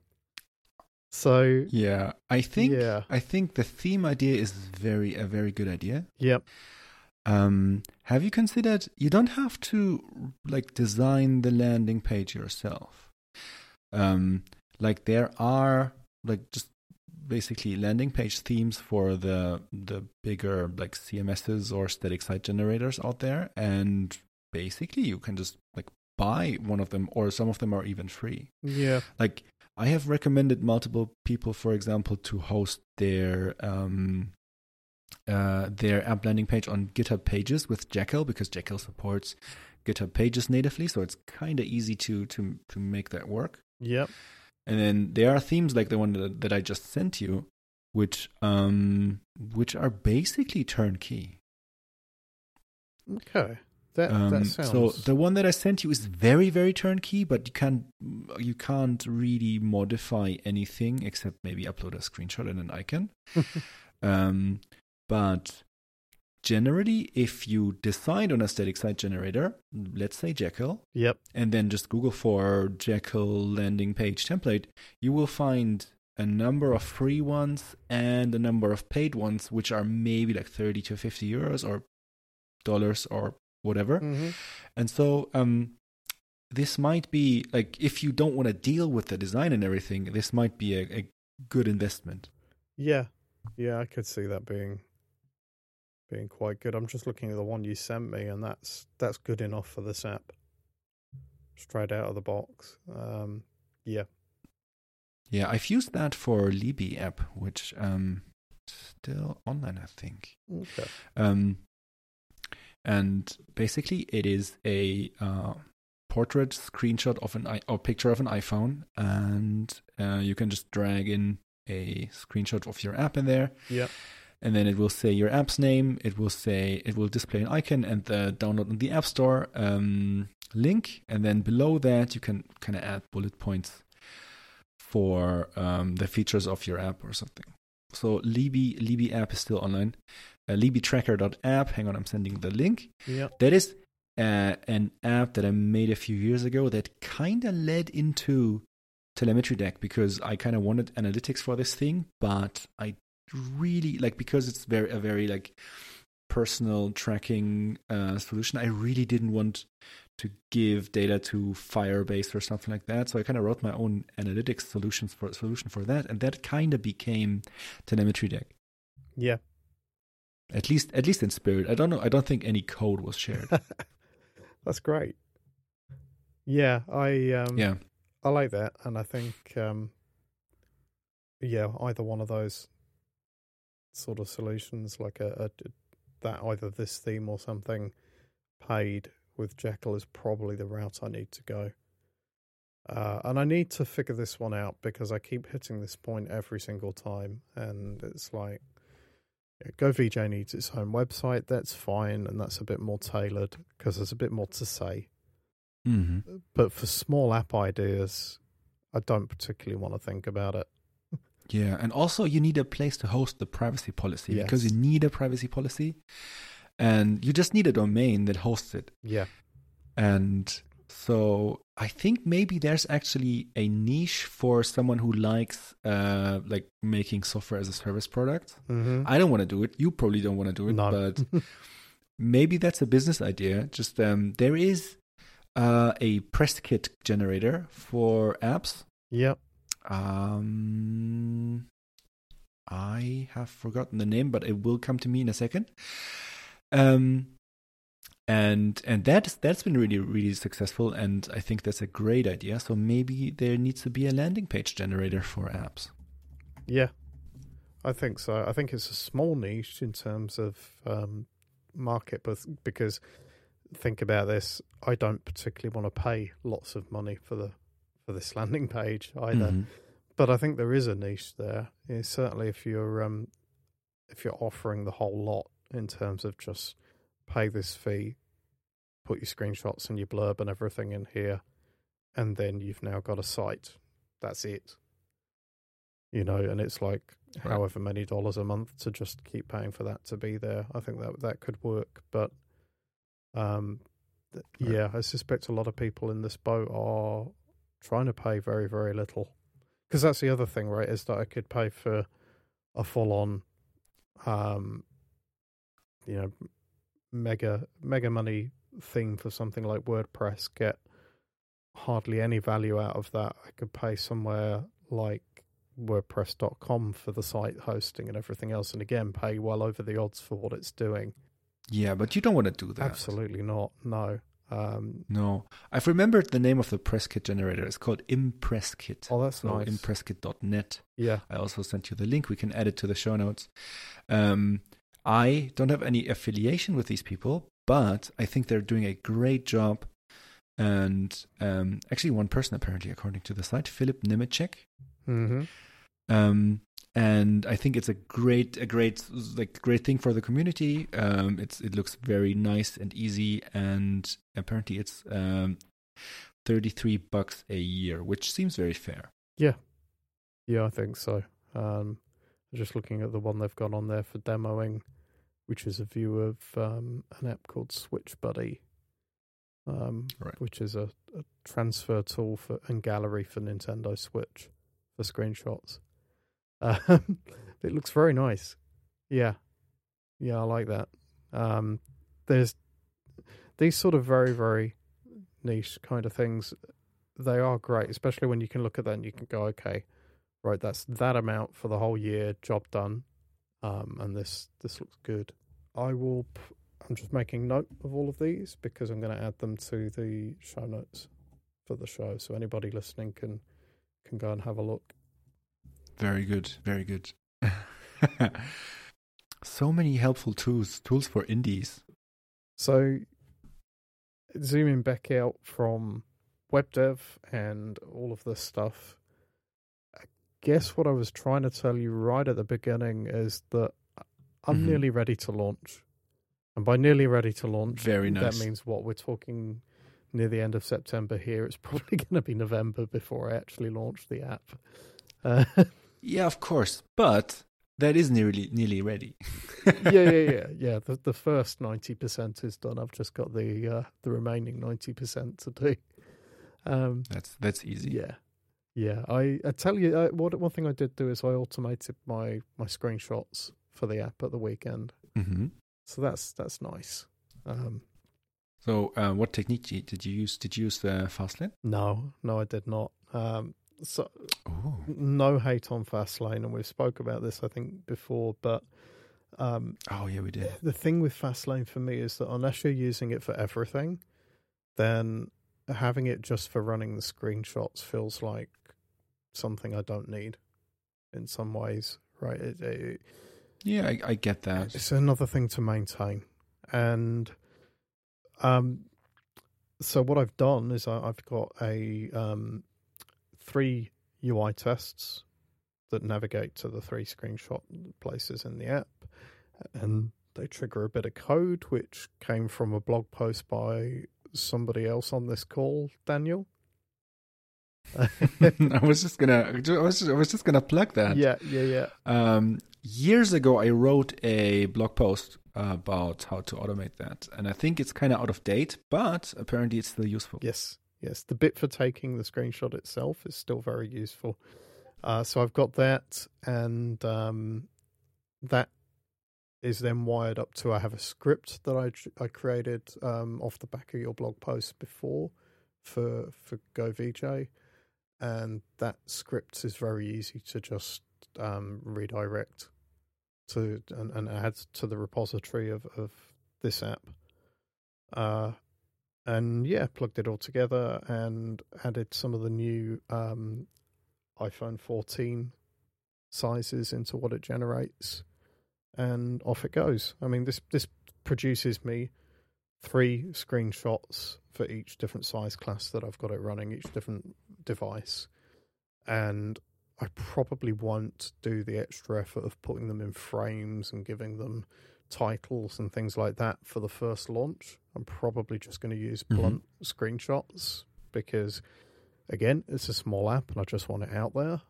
so, Yeah, I think Yeah. I think the theme idea is very a very good idea. yep. Um, have you considered you don't have to like design the landing page yourself? Um, like there are like just basically landing page themes for the the bigger like CMSs or static site generators out there, and basically you can just like buy one of them, or some of them are even free. Yeah. Like I have recommended multiple people, for example, to host their um, uh, their app landing page on GitHub Pages with Jekyll because Jekyll supports GitHub Pages natively, so it's kind of easy to to to make that work. Yep. And then there are themes like the one that, that I just sent you, which um which are basically turnkey. Okay. That Um, that sounds so the one that I sent you is very very turnkey, but you can't you can't really modify anything except maybe upload a screenshot and an icon. um, but generally, if you decide on a static site generator, let's say Jekyll, Yep. and then just Google for Jekyll landing page template, you will find a number of free ones and a number of paid ones, which are maybe like 30 to 50 euros or dollars or whatever. hmm And so, um, this might be like if you don't want to deal with the design and everything, this might be a, a good investment. Yeah. Yeah, I could see that being being quite good. I'm just looking at the one you sent me and that's that's good enough for this app. Straight out of the box. Um yeah. Yeah, I've used that for Libby app, which um still online, I think. Okay. Um, and basically, it is a uh, portrait screenshot of an i- or picture of an iPhone, and uh, you can just drag in a screenshot of your app in there, Yeah. And then it will say your app's name. It will say it will display an icon and the download in the App Store um, link, and then below that you can kind of add bullet points for um, the features of your app or something. So Libby Libby app is still online. Uh, LibbyTracker.app. Hang on, I'm sending the link. Yeah. That is uh, an app that I made a few years ago that kind of led into telemetry deck because I kind of wanted analytics for this thing, but I really like because it's very a very like personal tracking uh, solution. I really didn't want to give data to Firebase or something like that, so I kind of wrote my own analytics solutions for solution for that, and that kind of became telemetry deck. Yeah. At least, at least in spirit. I don't know. I don't think any code was shared. That's great. Yeah, I um yeah. I like that and I think um yeah, either one of those sort of solutions like a, a that either this theme or something paid with Jekyll is probably the route I need to go. Uh, and I need to figure this one out because I keep hitting this point every single time, and it's like yeah, GoVJ needs its own website. That's fine, and that's a bit more tailored because there's a bit more to say. Mm-hmm. But for small app ideas, I don't particularly want to think about it. Yeah, and also you need a place to host the privacy policy because you need a privacy policy, and you just need a domain that hosts it. Yeah, And so I think maybe there's actually a niche for someone who likes uh like making software as a service product. mm-hmm. I don't want to do it. You probably don't want to do it, no, but maybe that's a business idea. Just um there is uh, a press kit generator for apps. Yep. Um, I have forgotten the name, but it will come to me in a second. Um, and and that's that's been really really successful, and I think that's a great idea. So maybe there needs to be a landing page generator for apps. Yeah, I think so. I think it's a small niche in terms of um, market, but because think about this, I don't particularly want to pay lots of money for the for this landing page either. Mhm. But I think there is a niche there. Yeah, certainly, if you're um, if you're offering the whole lot in terms of just pay this fee, put your screenshots and your blurb and everything in here, and then you've now got a site. That's it. You know, and it's like Right. however many dollars a month to just keep paying for that to be there. I think that that could work, but um, yeah, I suspect a lot of people in this boat are trying to pay very very little because that's the other thing, right? Is that I could pay for a full on, um, you know, mega mega money thing for something like WordPress, get hardly any value out of that. I could pay somewhere like WordPress.com for the site hosting and everything else, and again pay well over the odds for what it's doing. Yeah, but you don't want to do that. Absolutely not. No. Um, No, I've remembered the name of the press kit generator. It's called ImpressKit. oh, that's So nice. impresskit.net. yeah. I also sent you the link. We can add it to the show notes. Um, I don't have any affiliation with these people, but I think they're doing a great job. And um, actually, one person apparently, according to the site, Philip Nemecek. hmm Um, and I think it's a great, a great, like, great thing for the community. Um, it's it looks very nice and easy, and apparently, it's um, thirty three bucks a year, which seems very fair. Yeah, yeah, I think so. Um, just looking at the one they've got on there for demoing, which is a view of um, an app called Switch Buddy, um, Right. which is a, a transfer tool for and gallery for Nintendo Switch for screenshots. Um, it looks very nice. Yeah, yeah, I like that. Um, there's these sort of very very niche kind of things. They are great, especially when you can look at that and you can go, okay, right, that's that amount for the whole year, job done, um, and this this looks good. I will. P- I'm just making note of all of these because I'm going to add them to the show notes for the show, so anybody listening can can go and have a look. Very good, very good. so many helpful tools, tools for indies. So, zooming back out from web dev and all of this stuff, I guess what I was trying to tell you right at the beginning is that I'm Mhm. nearly ready to launch. And by nearly ready to launch, Very nice. that means what we're talking near the end of September here. It's probably going to be November before I actually launch the app. Uh, Yeah, of course, but that is nearly nearly ready. yeah, yeah, yeah, yeah. The the first ninety percent is done. I've just got the uh, the remaining ninety percent to do. Um, That's that's easy. yeah, yeah. I, I tell you, uh, what one thing I did do is I automated my my screenshots for the app at the weekend. hmm So that's that's nice. Um, So, uh, what technique did did you use? Did you use the Fastlane? no, no, I did not. Um, so Oh, no hate on Fastlane, and we've spoke about this I think before, but um, oh yeah, we did. the thing with Fastlane for me is that unless you're using it for everything, then having it just for running the screenshots feels like something I don't need in some ways, right? It, it, Yeah, I, I get that. it's another thing to maintain. And um, so what I've done is I, I've got a um, three UI tests that navigate to the three screenshot places in the app, and they trigger a bit of code which came from a blog post by somebody else on this call, Daniel. I was just gonna, I was just, I was just gonna plug that. yeah, yeah, yeah. Um, years ago, I wrote a blog post about how to automate that, and I think it's kind of out of date, but apparently it's still useful. Yes, yes. The bit for taking the screenshot itself is still very useful. Uh, so I've got that, and um, that is then wired up to. I have a script that I I created um, off the back of your blog post before, for for GoVJ, and that script is very easy to just um, redirect to and, and add to the repository of, of this app. Uh, and yeah, plugged it all together and added some of the new um, iPhone 14 sizes into what it generates, and off it goes. I mean, this this produces me three screenshots for each different size class that I've got it running, each different device, and I probably won't do the extra effort of putting them in frames and giving them titles and things like that for the first launch. I'm probably just going to use Mhm. blunt screenshots because, again, it's a small app and I just want it out there.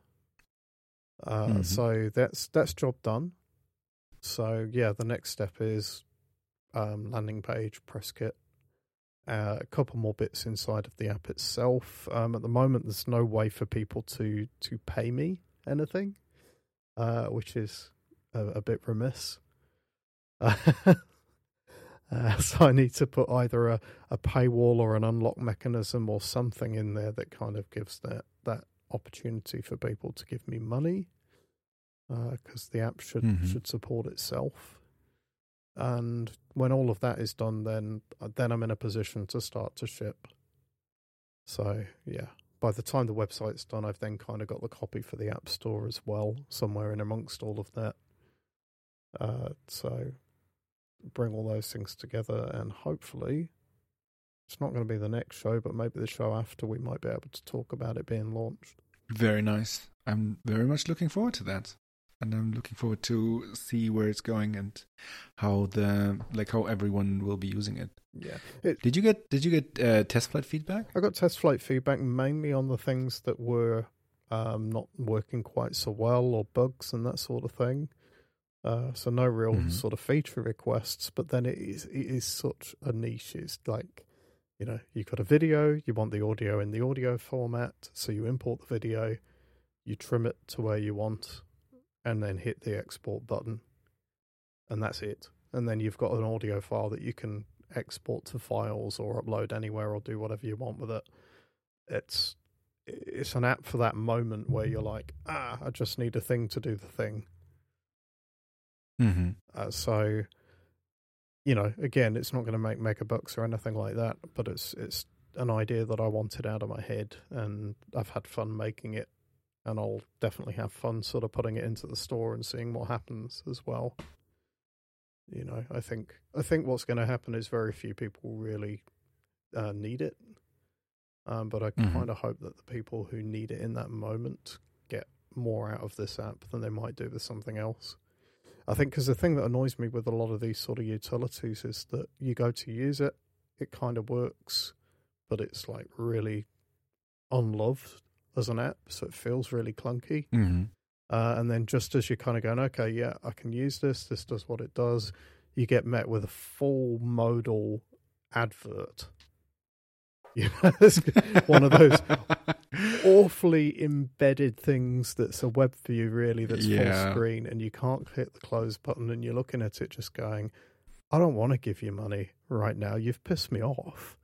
Uh, Mhm. So that's that's job done. So yeah, the next step is um, landing page, press kit, uh, a couple more bits inside of the app itself. Um, at the moment, there's no way for people to to pay me anything, uh, which is a, a bit remiss. Uh, so I need to put either a, a paywall or an unlock mechanism or something in there that kind of gives that that opportunity for people to give me money because the app should Mhm. should support itself. And when all of that is done, then then I'm in a position to start to ship. So yeah, by the time the website's done, I've then kind of got the copy for the App Store as well, somewhere in amongst all of that. Uh, so bring all those things together, and hopefully, it's not going to be the next show, but maybe the show after, we might be able to talk about it being launched. Very nice. I'm very much looking forward to that. And I'm looking forward to see where it's going and how the like how everyone will be using it. Yeah, it, Did you get did you get uh, test flight feedback? I got test flight feedback mainly on the things that were um, not working quite so well or bugs and that sort of thing. Uh, so no real Mhm. sort of feature requests, but then it is it is such a niche. It's like you know you've got a video, you want the audio in the audio format, so you import the video, you trim it to where you want, and then hit the export button, and that's it. And then you've got an audio file that you can export to files or upload anywhere or do whatever you want with it. It's it's an app for that moment where you're like, ah, I just need a thing to do the thing. Mm-hmm. Uh, so, you know, again, it's not going to make mega bucks or anything like that, but it's it's an idea that I wanted out of my head, and I've had fun making it, and I'll definitely have fun sort of putting it into the store and seeing what happens as well. You know, I think I think what's going to happen is very few people really uh, need it, um, but I Mhm. kind of hope that the people who need it in that moment get more out of this app than they might do with something else. I think because the thing that annoys me with a lot of these sort of utilities is that you go to use it, it kind of works, but it's like really unloved as an app, so it feels really clunky. Mm-hmm. Uh, and then just as you're kind of going, okay, yeah, I can use this, this does what it does, you get met with a full modal advert. You know, it's one of those awfully embedded things that's a web view really that's full screen and you can't hit the close button and you're looking at it just going i don't want to give you money right now. You've pissed me off.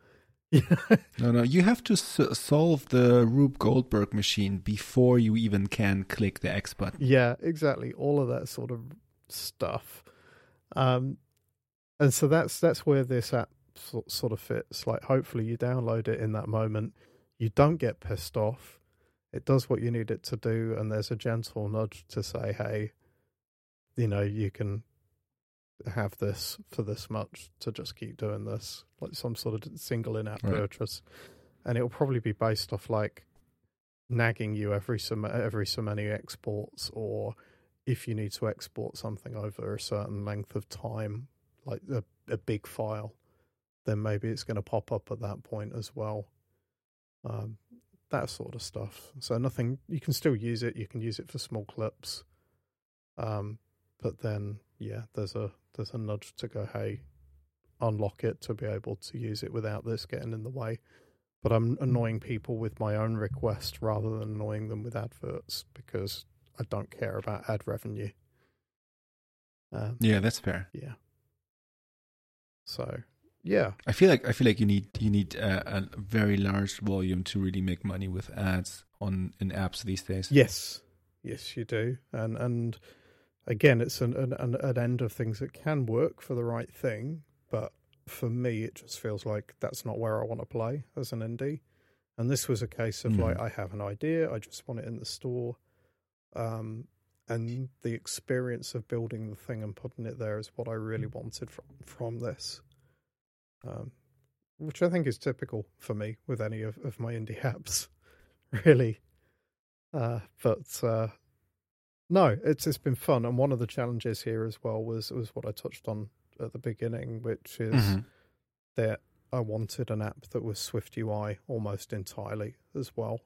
No, no, you have to s- solve the Rube Goldberg machine before you even can click the X button. yeah exactly. All of that sort of stuff. Um and so that's that's where this app sort of fits. Like hopefully you download it in that moment. You don't get pissed off. It does what you need it to do and there's a gentle nudge to say hey you know you can have this for this much to just keep doing this like some sort of single in-app Right. purchase. And it'll probably be based off like nagging you every so every so many exports or if you need to export something over a certain length of time like a, a big file then maybe it's going to pop up at that point as well. Um, that sort of stuff. So nothing you can still use it you can use it for small clips. Um, but then yeah there's a there's a nudge to go hey unlock it to be able to use it without this getting in the way. But i'm annoying people with my own request rather than annoying them with adverts because i don't care about ad revenue. Um, Yeah, that's fair. yeah. So yeah, I feel like I feel like you need you need a, a very large volume to really make money with ads on in apps these days. yes, yes, you do, and and again, it's an an, an end of things that can work for the right thing, but for me, it just feels like that's not where I want to play as an indie. And this was a case of Mhm. like, I have an idea, I just want it in the store. Um, and the experience of building the thing and putting it there is what I really wanted from, from this. Um, which I think is typical for me with any of, of my indie apps, really. Uh, but uh, no, it's it's been fun, and one of the challenges here as well was was what I touched on at the beginning, which is Mhm. that I wanted an app that was Swift UI almost entirely as well.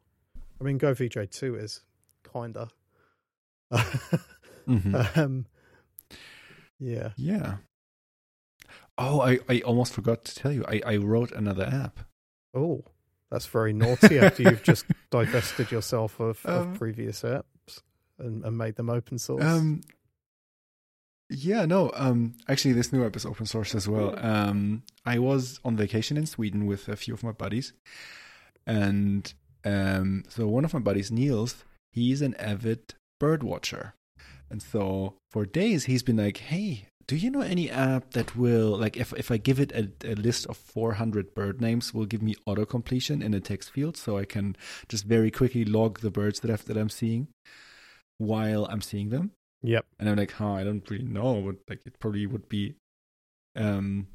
I mean, Go VJ two is kinda. Mhm. um, yeah. Yeah. Oh, I, I almost forgot to tell you. I, I wrote another app. Oh, that's very naughty. after you've just divested yourself of, Um, of previous apps and, and made them open source. Um, yeah, no. Um, actually, this new app is open source as well. Um, I was on vacation in Sweden with a few of my buddies, and um, so one of my buddies, Niels, he's an avid bird watcher, and so for days he's been like, "Hey, do you know any app that will like if if I give it a, a list of 400 bird names, will give me auto completion in a text field, so I can just very quickly log the birds that I've, that I'm seeing while I'm seeing them." yep. and I'm like, huh, I don't really know, but like it probably would be, um,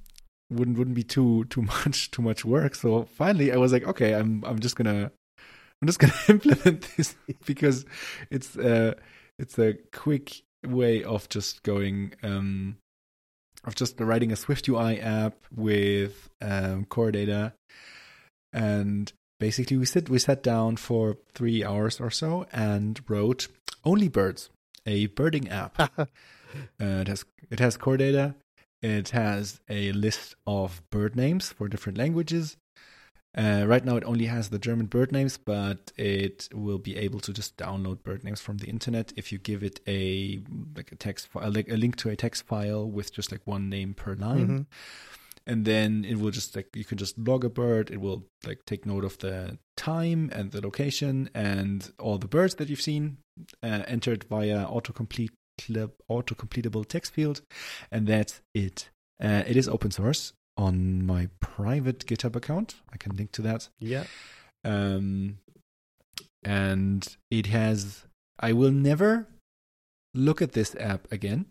wouldn't wouldn't be too too much too much work. So finally, I was like, okay, I'm I'm just gonna I'm just gonna implement this because it's uh it's a quick way of just going um of just writing a Swift UI app with um, core data and basically we sit we sat down for three hours or so and wrote only birds a birding app uh, it has it has core data. It has a list of bird names for different languages. Uh, right now, it only has the German bird names, but it will be able to just download bird names from the internet if you give it a like a text file, like a link to a text file with just like one name per line. Mhm. and then it will just like you can just log a bird. It will like take note of the time and the location and all the birds that you've seen uh, entered via autocomplete auto completable text field. And that's it. Uh, it is open source on my private github account i can link to that Yeah. um, and it has i will never look at this app again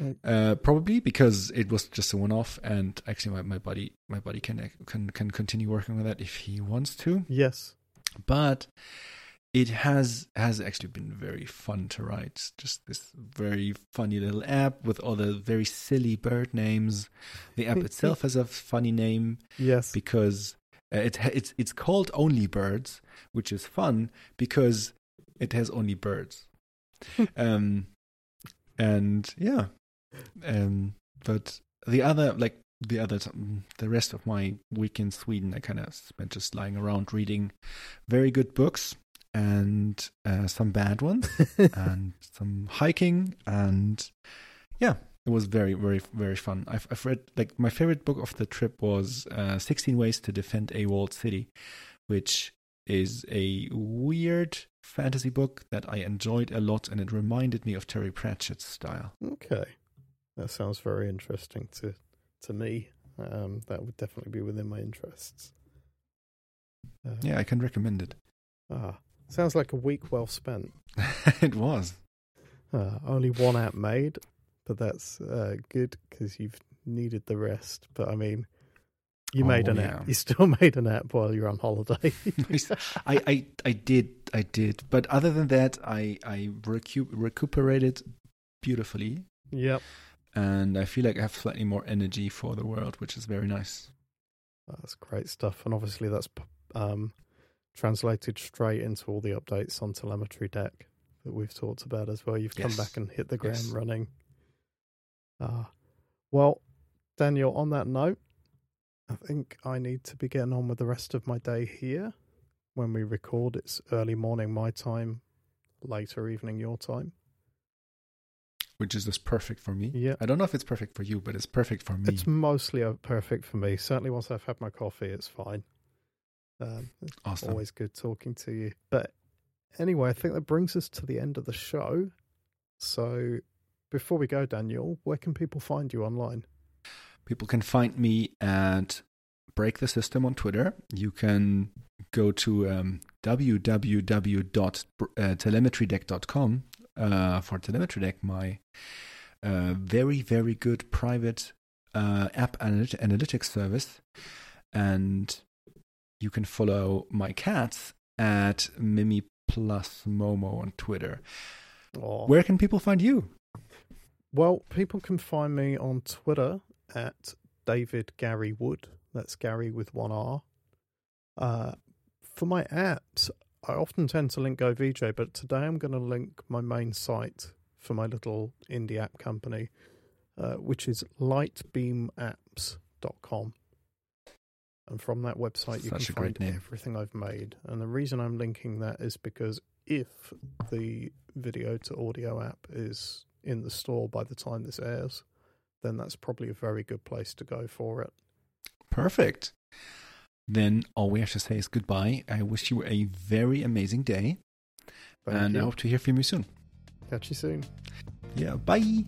Mm. uh, probably because it was just a one-off and actually my, my buddy my buddy can can can continue working with that if he wants to Yes. but it has has actually been very fun to write just this very funny little app with all the very silly bird names the app itself has a funny name Yes. because uh, it it's it's called Only Birds, which is fun because it has only birds. um, and yeah, um, but the other like the other the rest of my week in Sweden, I kind of spent just lying around reading very good books and uh, some bad ones and some hiking and yeah it was very very very fun i've, I've read like my favorite book of the trip was uh, 16 ways to defend a walled city which is a weird fantasy book that i enjoyed a lot and it reminded me of terry pratchett's style Okay, that sounds very interesting to to me. Um, that would definitely be within my interests. Uh, yeah i can recommend it Ah, sounds like a week well spent. it was Uh, only one app made, but that's uh, good because you've needed the rest. But I mean, you Oh, made an yeah. app. You still made an app while you're on holiday. I, I i did i did but other than that i i recu- recuperated beautifully yep, and i feel like i have slightly more energy for the world which is very nice that's great stuff. And obviously, that's um, translated straight into all the updates on telemetry deck that we've talked about as well. You've come Yes. back and hit the ground Yes. running. Ah, well, Daniel. On that note, I think I need to be getting on with the rest of my day here. When we record, it's early morning my time, later evening your time. which is just perfect for me. Yeah. I don't know if it's perfect for you, but it's perfect for me. It's mostly uh, perfect for me. Certainly, once I've had my coffee, it's fine. Um, it's awesome. always good talking to you. But anyway, I think that brings us to the end of the show. So before we go, Daniel, where can people find you online? People can find me at Break the System on Twitter. You can go to um, www.telemetrydeck.com uh, for Telemetry Deck, my uh, very, very good private uh, app analytics service. And you can follow my cats at Mimi plus Momo on Twitter. Aw. Where can people find you? Well, people can find me on Twitter at David Gary Wood. That's Gary with one R. Uh, for my apps, I often tend to link GoVJ, but today I'm going to link my main site for my little indie app company, uh, which is lightbeamapps.com. And from that website, you Such can find everything I've made. And the reason I'm linking that is because if the video to audio app is in the store by the time this airs, then that's probably a very good place to go for it. Perfect. Then all we have to say is goodbye. I wish you a very amazing day. Thank and I hope to hear from you soon. Catch you soon. Yeah, bye.